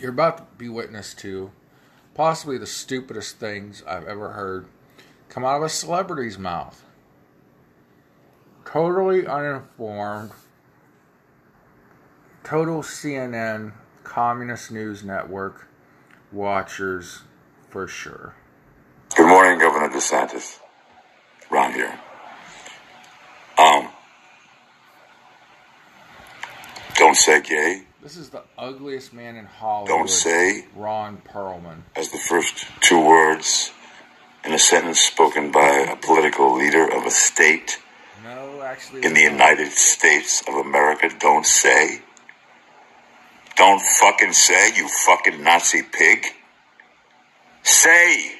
You're about to be witness to possibly the stupidest things I've ever heard come out of a celebrity's mouth. Totally uninformed, total CNN, Communist News Network watchers for sure. Good morning, Governor DeSantis. Ron here. Don't say gay. This is the ugliest man in Hollywood. Don't say Ron Perlman. as the first two words in a sentence spoken by a political leader of a state No, actually. in the United States of America. Don't say. Don't fucking say, you fucking Nazi pig. Say.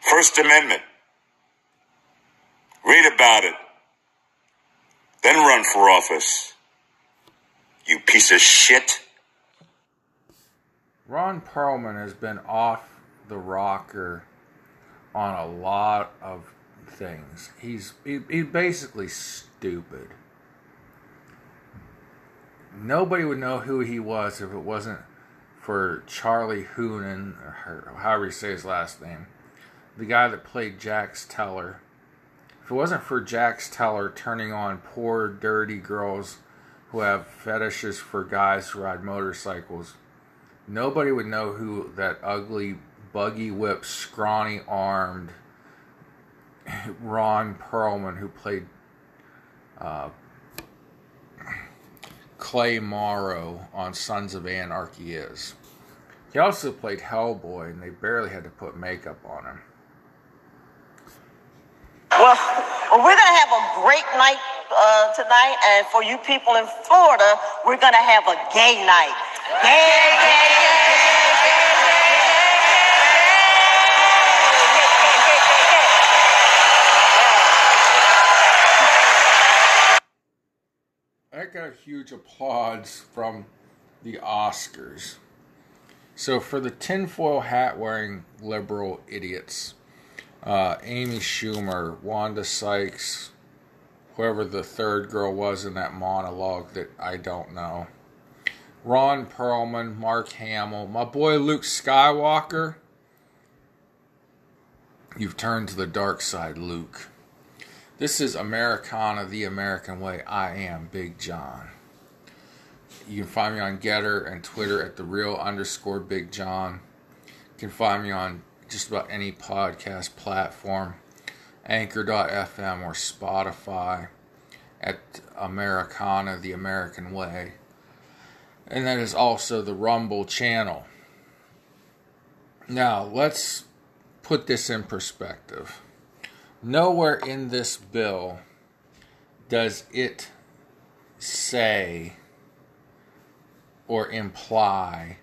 First Amendment. Read about it. Then run for office. You piece of shit. Ron Perlman has been off the rocker on a lot of things. He's he, he's basically stupid. Nobody would know who he was if it wasn't for Charlie Hoonan, or however you say his last name, the guy that played Jax Teller. If it wasn't for Jax Teller turning on poor, dirty girls who have fetishes for guys who ride motorcycles, nobody would know who that ugly, buggy whipped, scrawny armed Ron Perlman who played uh, Clay Morrow on Sons of Anarchy is. He also played Hellboy, and they barely had to put makeup on him. Well, well, we're going to have a great night uh, tonight, and for you people in Florida, we're going to have a gay night. Gay, gay, gay, That got huge applause from the Oscars. So, for the tinfoil hat wearing liberal idiots, uh, Amy Schumer, Wanda Sykes, whoever the third girl was in that monologue that I don't know, Ron Perlman, Mark Hamill, my boy Luke Skywalker, you've turned to the dark side, Luke. This is Americana, the American way. I am Big John. You can find me on GETTR and Twitter at the real underscore Big John. You can find me on just about any podcast platform, Anchor.fm or Spotify at Americana, the American way. And that is also the Rumble channel. Now, let's put this in perspective. Nowhere in this bill does it say or imply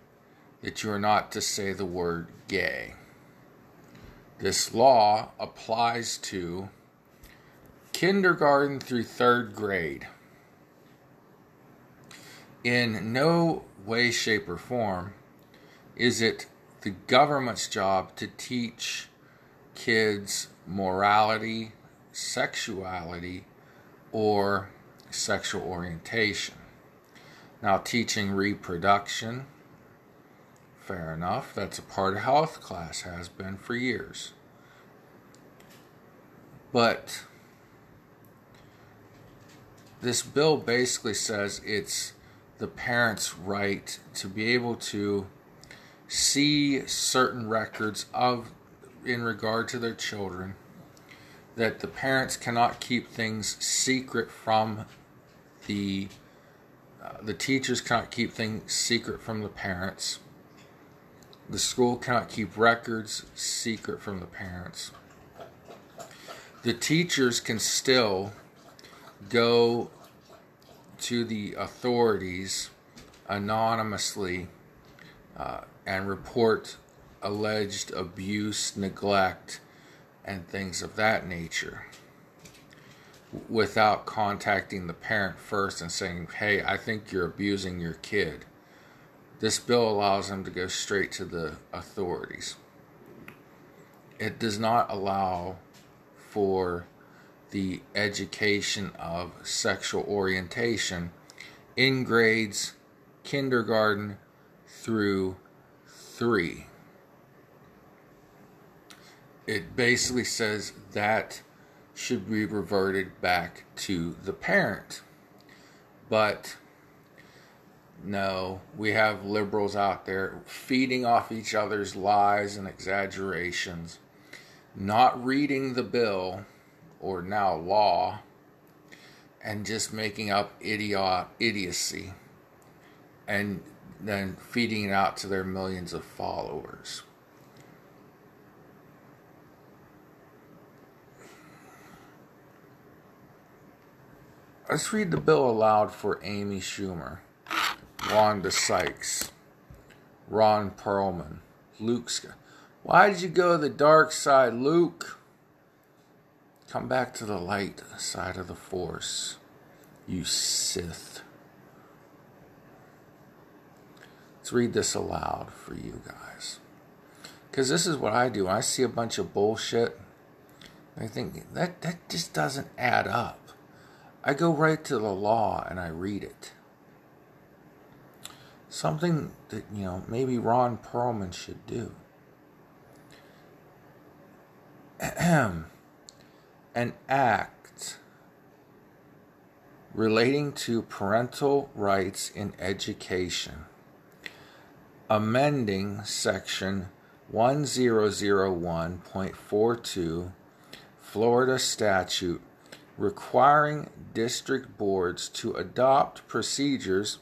that you are not to say the word gay. This law applies to kindergarten through third grade. In no way, shape, or form is it the government's job to teach kids morality, sexuality, or sexual orientation. Now, teaching reproduction, fair enough, that's a part of health class, has been for years. But this bill basically says it's the parent's right to be able to see certain records of in regard to their children that the parents cannot keep things secret from the uh, the teachers cannot keep things secret from the parents the school cannot keep records secret from the parents the teachers can still go to the authorities anonymously uh, and report alleged abuse, neglect, and things of that nature without contacting the parent first and saying, hey, I think you're abusing your kid. This bill allows them to go straight to the authorities. It does not allow for the education of sexual orientation in grades kindergarten through 3. It basically says that should be reverted back to the parent. But no, we have liberals out there feeding off each other's lies and exaggerations, not reading the bill or now law, and just making up idiot idiocy and then feeding it out to their millions of followers. Let's read the bill aloud for Amy Schumer. Wanda Sykes, Ron Perlman, Luke. Why did you go to the dark side, Luke? Come back to the light side of the Force, you Sith. Let's read this aloud for you guys. Because this is what I do. I see a bunch of bullshit, I think that, that just doesn't add up. I go right to the law and I read it something that you know maybe Ron Perlman should do. An act relating to parental rights in education, amending section 1001.42 Florida statute requiring district boards to adopt procedures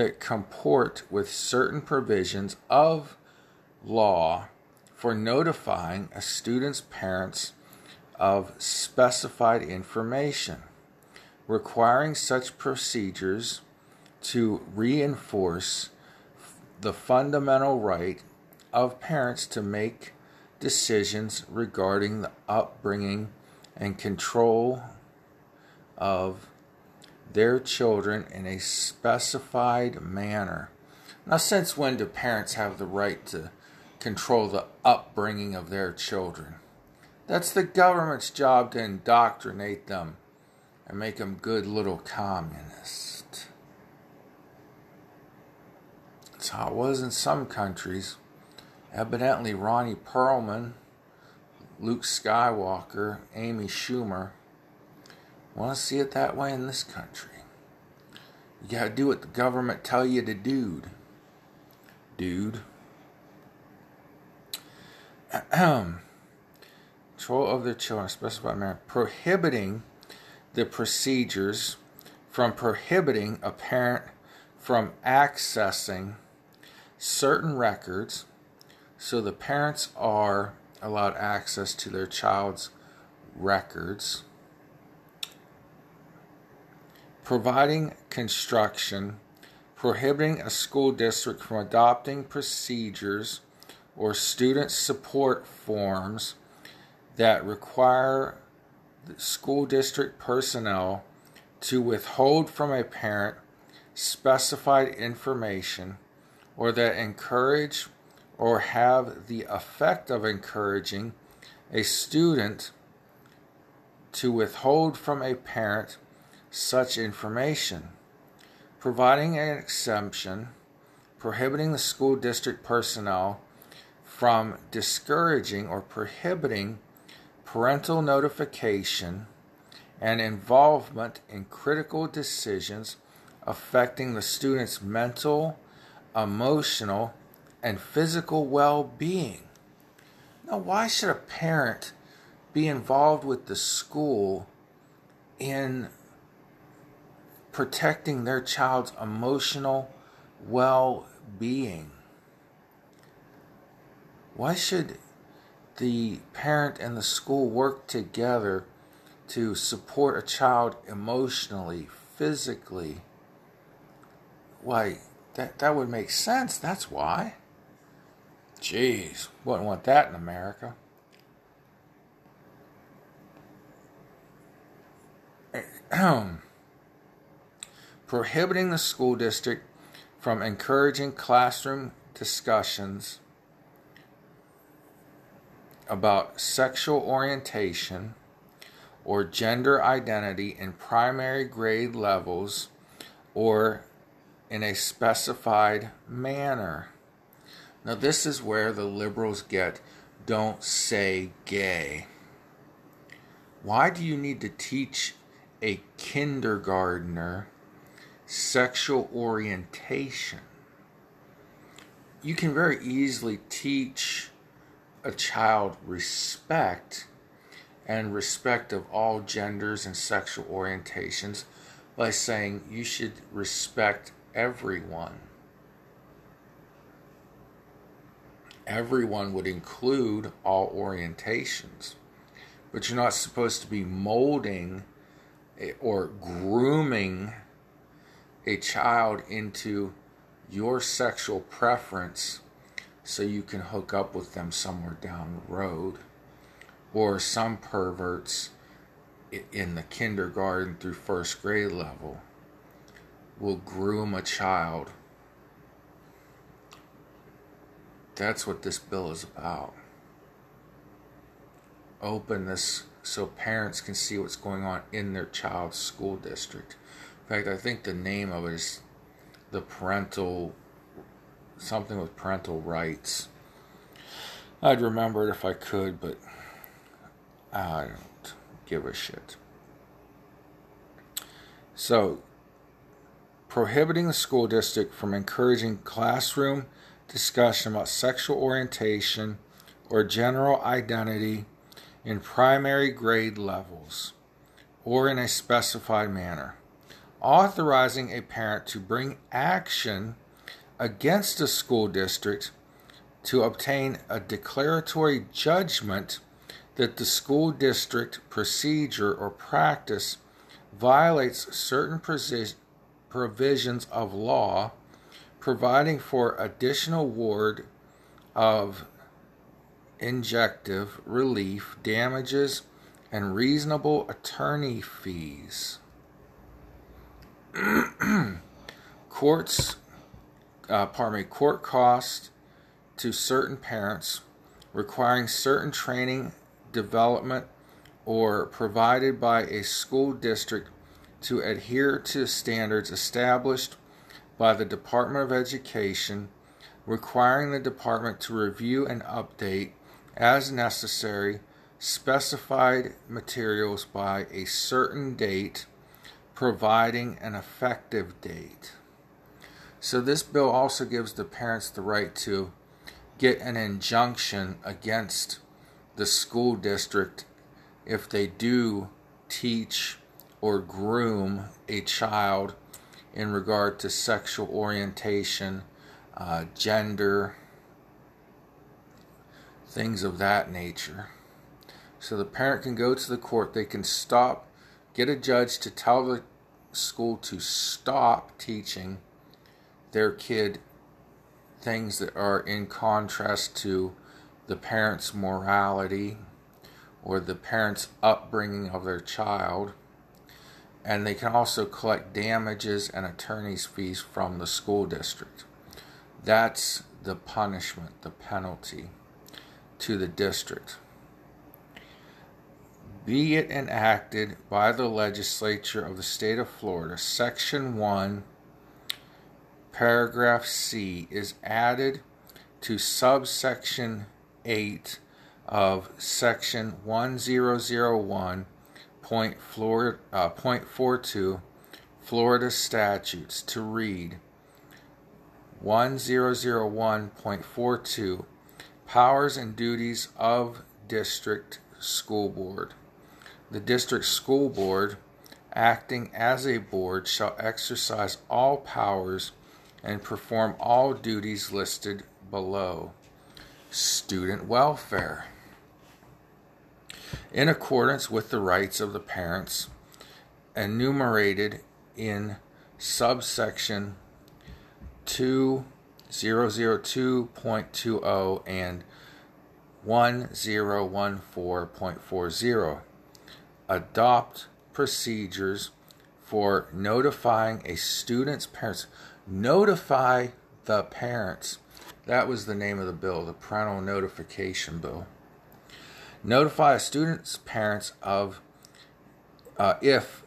that comport with certain provisions of law for notifying a student's parents of specified information, requiring such procedures to reinforce the fundamental right of parents to make decisions regarding the upbringing and control of their children in a specified manner. Now, since when do parents have the right to control the upbringing of their children? That's the government's job to indoctrinate them and make them good little communists. That's how it was in some countries. Evidently, Ronnie Perlman, Luke Skywalker, Amy Schumer, want to see it that way in this country. You got to do what the government tell you to do. Dude. Control of their children, specified manner, prohibiting the procedures from prohibiting a parent from accessing certain records so the parents are allowed access to their child's records providing construction, prohibiting a school district from adopting procedures or student support forms that require school district personnel to withhold from a parent specified information or that encourage or have the effect of encouraging a student to withhold from a parent such information, providing an exemption prohibiting the school district personnel from discouraging or prohibiting parental notification and involvement in critical decisions affecting the student's mental, emotional, and physical well being. Now, why should a parent be involved with the school in protecting their child's emotional well being. Why should the parent and the school work together to support a child emotionally, physically? Why, that, that would make sense. That's why. Jeez, wouldn't want that in America. prohibiting the school district from encouraging classroom discussions about sexual orientation or gender identity in primary grade levels or in a specified manner. Now, this is where the liberals get don't say gay. Why do you need to teach a kindergartner sexual orientation? You can very easily teach a child respect and respect of all genders and sexual orientations by saying you should respect everyone. Everyone would include all orientations, but you're not supposed to be molding eh, or grooming a child into your sexual preference so you can hook up with them somewhere down the road. Or some perverts in the kindergarten through first grade level will groom a child. That's what this bill is about. Open this so parents can see what's going on in their child's school district. Fact, I think the name of it is the parental something with parental rights. I'd remember it if I could, but I don't give a shit. So, prohibiting the school district from encouraging classroom discussion about sexual orientation or general identity in primary grade levels or in a specified manner. Authorizing a parent to bring action against a school district to obtain a declaratory judgment that the school district procedure or practice violates certain provisions of law providing for additional ward of injunctive relief, damages, and reasonable attorney fees. Courts uh, pardon me, court costs to certain parents, requiring certain training, development, or provided by a school district to adhere to standards established by the Department of Education, requiring the department to review and update as necessary specified materials by a certain date, providing an effective date. So, this bill also gives the parents the right to get an injunction against the school district if they do teach or groom a child in regard to sexual orientation, uh, gender, things of that nature. So the parent can go to the court, they can stop, get a judge to tell the school to stop teaching their kid things that are in contrast to the parent's morality or the parent's upbringing of their child. And they can also collect damages and attorney's fees from the school district. That's the punishment, the penalty to the district. Be it enacted by the legislature of the state of Florida, Section 1 paragraph C is added to subsection 8 of section 1001.42 uh, Florida statutes to read 1001.42 Powers and duties of district school board. The district school board, acting as a board, shall exercise all powers and perform all duties listed below. Student welfare. In accordance with the rights of the parents enumerated in subsection 2002.20 and 1014.40, adopt procedures for notifying a student's parents notify the parents. That was the name of the bill, the parental notification bill. Notify a student's parents of uh, if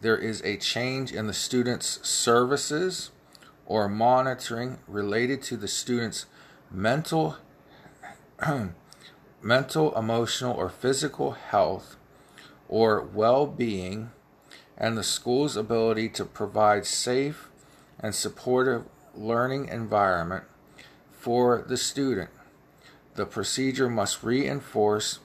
there is a change in the student's services or monitoring related to the student's mental mental, emotional, or physical health or well-being and the school's ability to provide safe and supportive learning environment for the student. The procedure must reinforce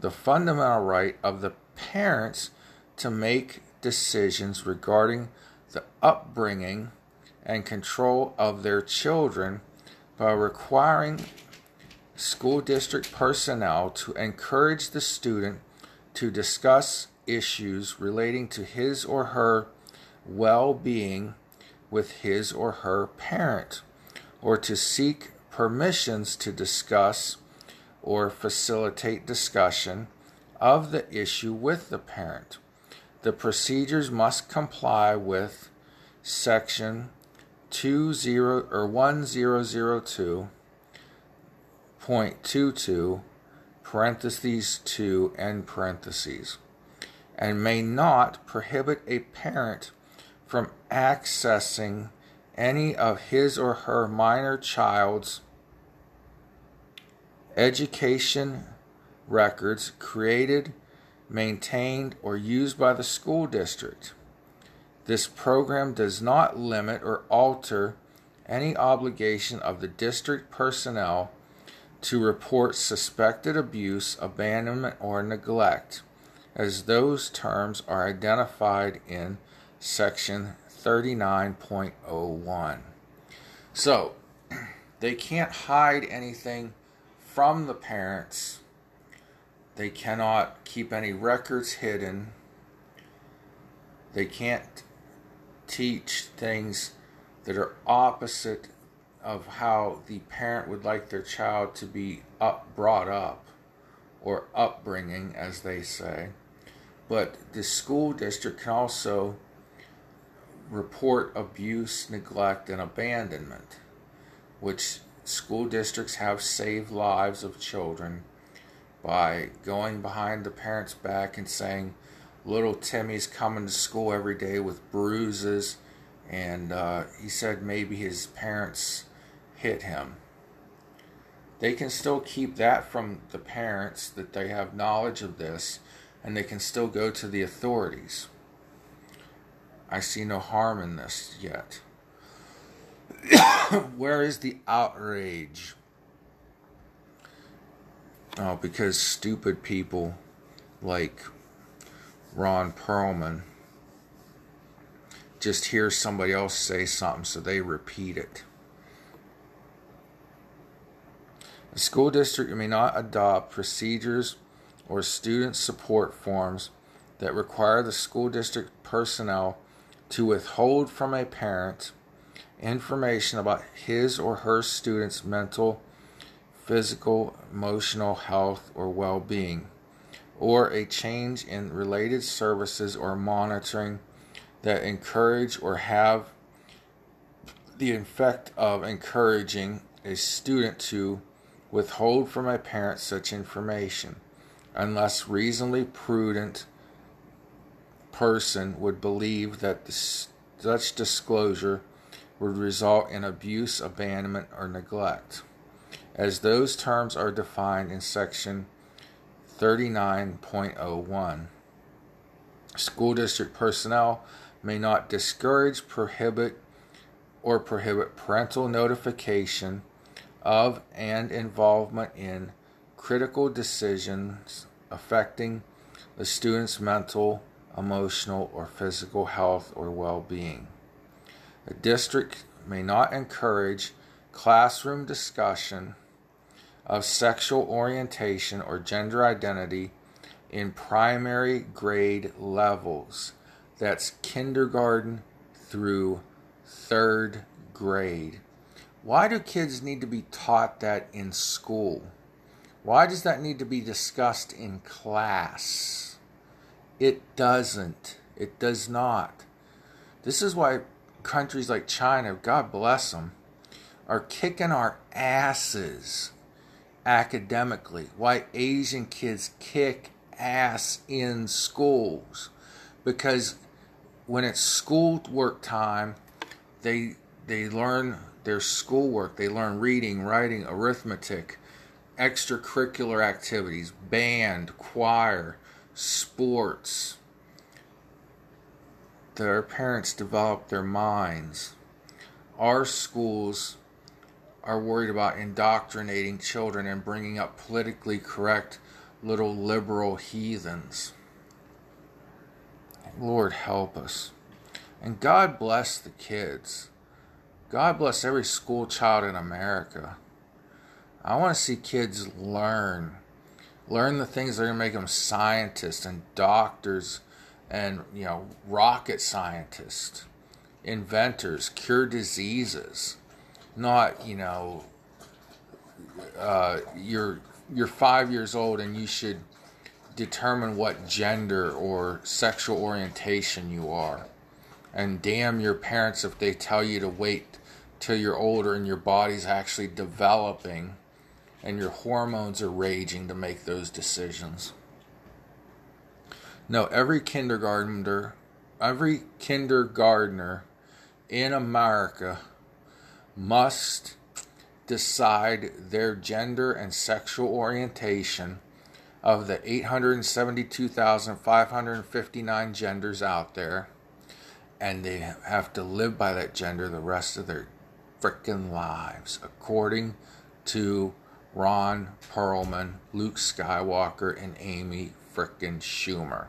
the fundamental right of the parents to make decisions regarding the upbringing and control of their children by requiring school district personnel to encourage the student to discuss issues relating to his or her well being with his or her parent, or to seek permissions to discuss or facilitate discussion of the issue with the parent. The procedures must comply with section 20 or 1002.22 parentheses 2 and parentheses and may not prohibit a parent from accessing any of his or her minor child's education records created, maintained, or used by the school district. This program does not limit or alter any obligation of the district personnel to report suspected abuse, abandonment, or neglect, as those terms are identified in section 39.01. So, they can't hide anything from the parents. They cannot keep any records hidden. They can't teach things that are opposite of how the parent would like their child to be up brought up or upbringing as they say. But the school district can also report abuse neglect and abandonment which school districts have saved lives of children by going behind the parents' back and saying, Little Timmy's coming to school every day with bruises, and uh, he said maybe his parents hit him. They can still keep that from the parents that they have knowledge of this, and they can still go to the authorities. I see no harm in this yet. Where is the outrage? Oh, because stupid people like Ron Perlman just hear somebody else say something, so they repeat it. The school district may not adopt procedures or student support forms that require the school district personnel to withhold from a parent information about his or her student's mental, physical, emotional health, or well being, or a change in related services or monitoring that encourage or have the effect of encouraging a student to withhold from a parent such information unless reasonably prudent person would believe that such disclosure would result in abuse, abandonment, or neglect, as those terms are defined in section 39.01. School district personnel may not discourage, prohibit, or prohibit parental notification of and involvement in critical decisions affecting the student's mental, emotional, or physical health or well being. The district may not encourage classroom discussion of sexual orientation or gender identity in primary grade levels. That's kindergarten through third grade. Why do kids need to be taught that in school? Why does that need to be discussed in class? It doesn't. It does not. This is why countries like China, God bless them, are kicking our asses academically. Why Asian kids kick ass in schools. Because when it's school work time, they they learn their schoolwork, they learn reading, writing, arithmetic, extracurricular activities, band, choir, sports. Their parents develop their minds. Our schools are worried about indoctrinating children and bringing up politically correct little liberal heathens. Lord help us. And God bless the kids. God bless every school child in America. I want to see kids learn. Learn the things that are going to make them scientists and doctors and, you know, rocket scientists, inventors, cure diseases. Not, you know, uh, you're you're five years old and you should determine what gender or sexual orientation you are. And damn your parents if they tell you to wait till you're older and your body's actually developing and your hormones are raging to make those decisions. No, every kindergartner, every kindergartner in America must decide their gender and sexual orientation of the 872,559 genders out there, and they have to live by that gender the rest of their frickin' lives, according to Ron Perlman, Luke Skywalker, and Amy frickin' Schumer.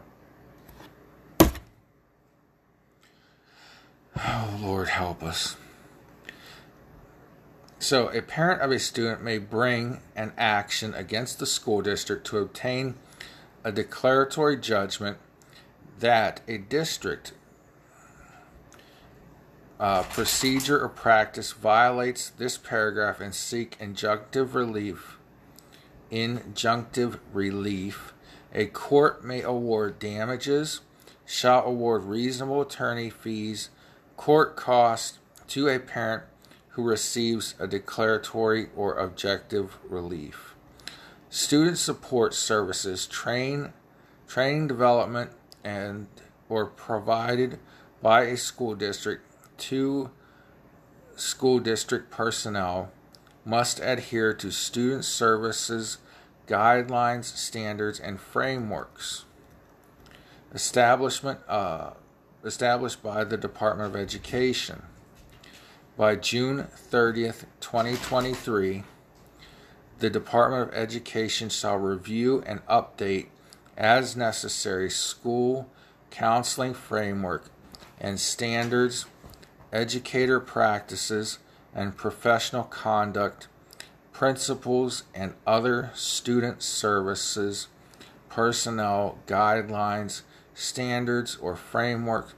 Oh, Lord help us. So, a parent of a student may bring an action against the school district to obtain a declaratory judgment that a district uh, procedure or practice violates this paragraph and seek injunctive relief. Injunctive relief. A court may award damages, shall award reasonable attorney fees, court costs to a parent who receives a declaratory or objective relief. Student support services train training development and or provided by a school district to school district personnel must adhere to student services guidelines, standards, and frameworks establishment uh, established by the Department of Education. By June 30th, 2023, the Department of Education shall review and update as necessary school counseling framework and standards educator practices and professional conduct, principles, and other student services, personnel guidelines, standards, or framework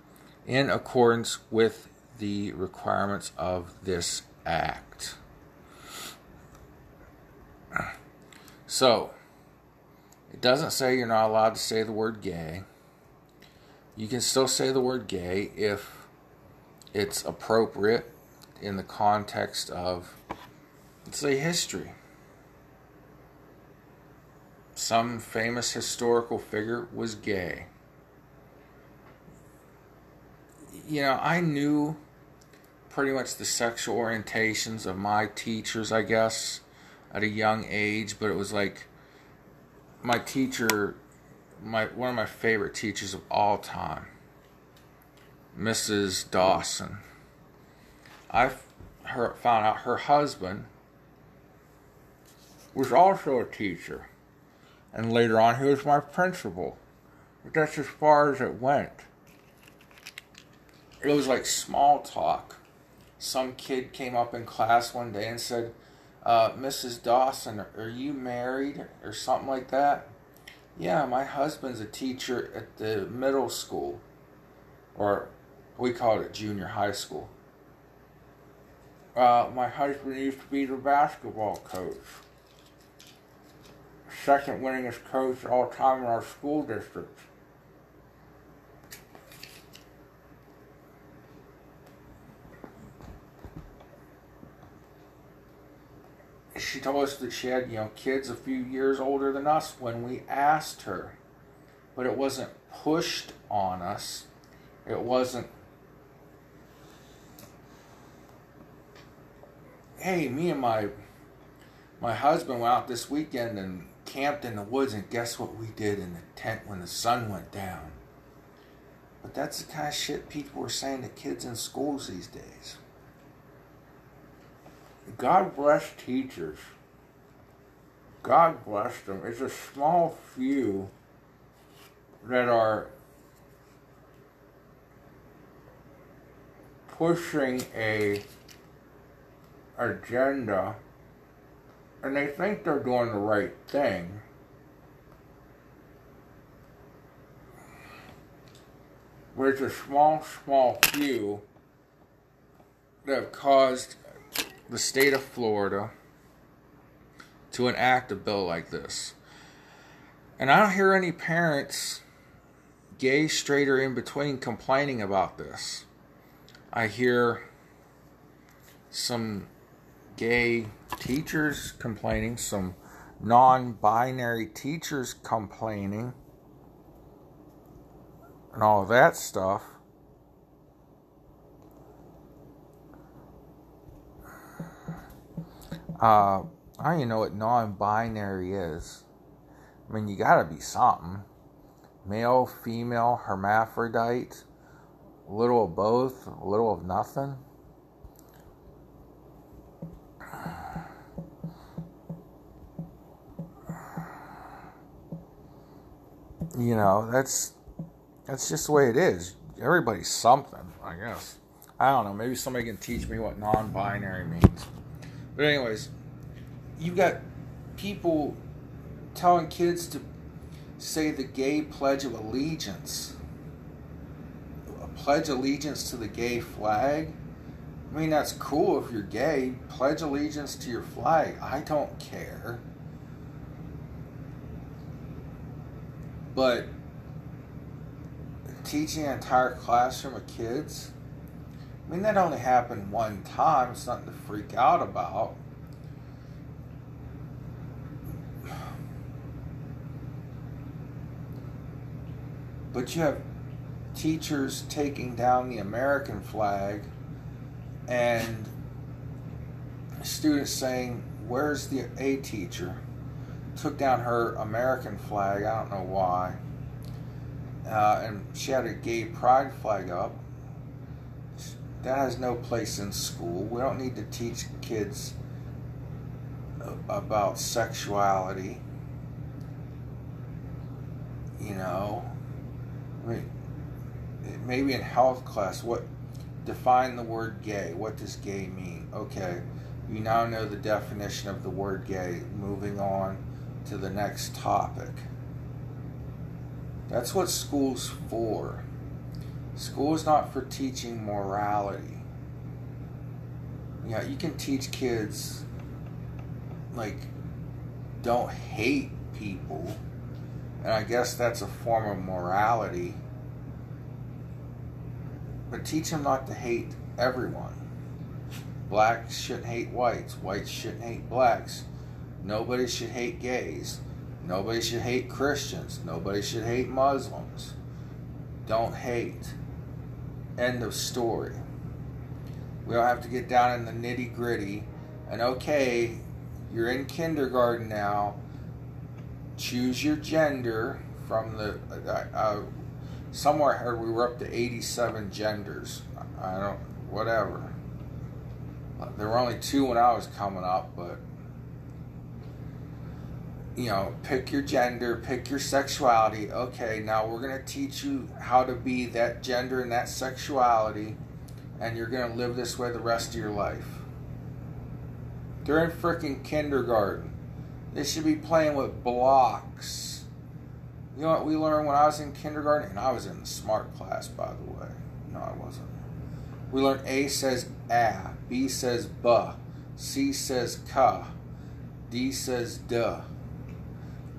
in accordance with the requirements of this act. So, it doesn't say you're not allowed to say the word gay. You can still say the word gay if it's appropriate in the context of, let's say, history. Some famous historical figure was gay. You know, I knew pretty much the sexual orientations of my teachers, I guess, at a young age, but it was like my teacher, my one of my favorite teachers of all time Mrs. Dawson. I found out her husband was also a teacher. And later on, he was my principal. But that's as far as it went. It was like small talk. Some kid came up in class one day and said, uh, Mrs. Dawson, are you married? Or something like that. Yeah, my husband's a teacher at the middle school. Or we called it junior high school. Uh, my husband used to be the basketball coach. Second winningest coach all time in our school district. She told us that she had, you know, kids a few years older than us when we asked her. But it wasn't pushed on us. It wasn't hey, me and my my husband went out this weekend and camped in the woods, and guess what we did in the tent when the sun went down? But that's the kind of shit people are saying to kids in schools these days. God bless teachers. God bless them. It's a small few that are pushing a agenda and they think they're doing the right thing. It's a small, small few that have caused the state of Florida to enact a bill like this. And I don't hear any parents, gay, straight, or in between, complaining about this. I hear some gay teachers complaining, some non binary teachers complaining, and all that stuff. Uh, I don't even know what non binary is. I mean, you gotta be something. Male, female, hermaphrodite, little of both, little of nothing. You know, that's that's just the way it is. Everybody's something, I guess. I don't know. Maybe somebody can teach me what non-binary means. But anyways, you've got people telling kids to say the gay pledge of allegiance. A Pledge allegiance to the gay flag. I mean, that's cool if you're gay. Pledge allegiance to your flag. I don't care. But teaching an entire classroom of kids, I mean, that only happened one time. It's nothing to freak out about. But you have teachers taking down the American flag and students saying, Where's the A teacher? Took down her American flag, I don't know why. Uh, and she had a gay pride flag up. That has no place in school. We don't need to teach kids about sexuality. You know, I mean, maybe in health class, what define the word gay? What does gay mean? Okay, you now know the definition of the word gay. Moving on to the next topic. That's what school's for. School is not for teaching morality. Yeah, you can teach kids like don't hate people. And I guess that's a form of morality. But teach them not to hate everyone. Blacks shouldn't hate whites. Whites shouldn't hate blacks. Nobody should hate gays. Nobody should hate Christians. Nobody should hate Muslims. Don't hate. End of story. We don't have to get down in the nitty gritty. And okay, you're in kindergarten now. Choose your gender from the. Uh, uh, somewhere I heard we were up to 87 genders. I don't. Whatever. There were only two when I was coming up, but you know, pick your gender, pick your sexuality. Okay, now we're going to teach you how to be that gender and that sexuality, and you're going to live this way the rest of your life. They're in freaking kindergarten. They should be playing with blocks. You know what we learned when I was in kindergarten? And I was in the smart class, by the way. No, I wasn't. We learned A says ah, B says buh, C says ka, D says duh.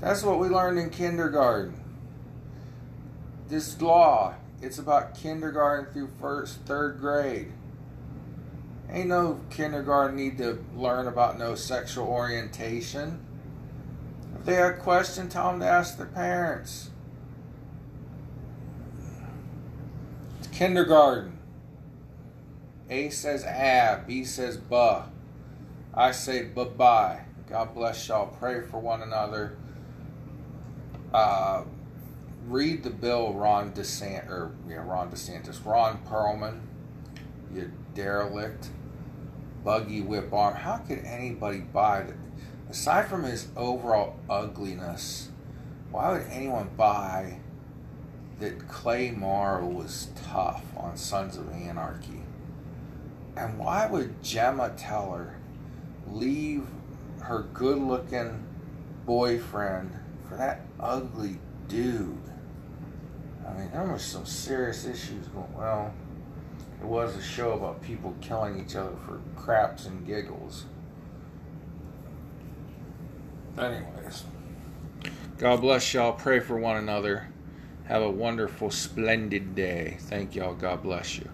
That's what we learned in kindergarten. This law, it's about kindergarten through first, third grade. Ain't no kindergarten need to learn about no sexual orientation. If they have a question, tell them to ask their parents. It's kindergarten. A says ah, B says buh. I say bye bye. God bless y'all. Pray for one another. Uh, read the bill, Ron DeSantis, or Ron DeSantis, Ron Perlman, you derelict, buggy whip arm. How could anybody buy that? Aside from his overall ugliness, why would anyone buy that Clay Morrow was tough on Sons of Anarchy? And why would Gemma Teller leave her good looking boyfriend for that ugly dude? I mean, there was some serious issues going. Well, it was a show about people killing each other for craps and giggles. Anyways, God bless y'all. Pray for one another. Have a wonderful, splendid day. Thank y'all. God bless you.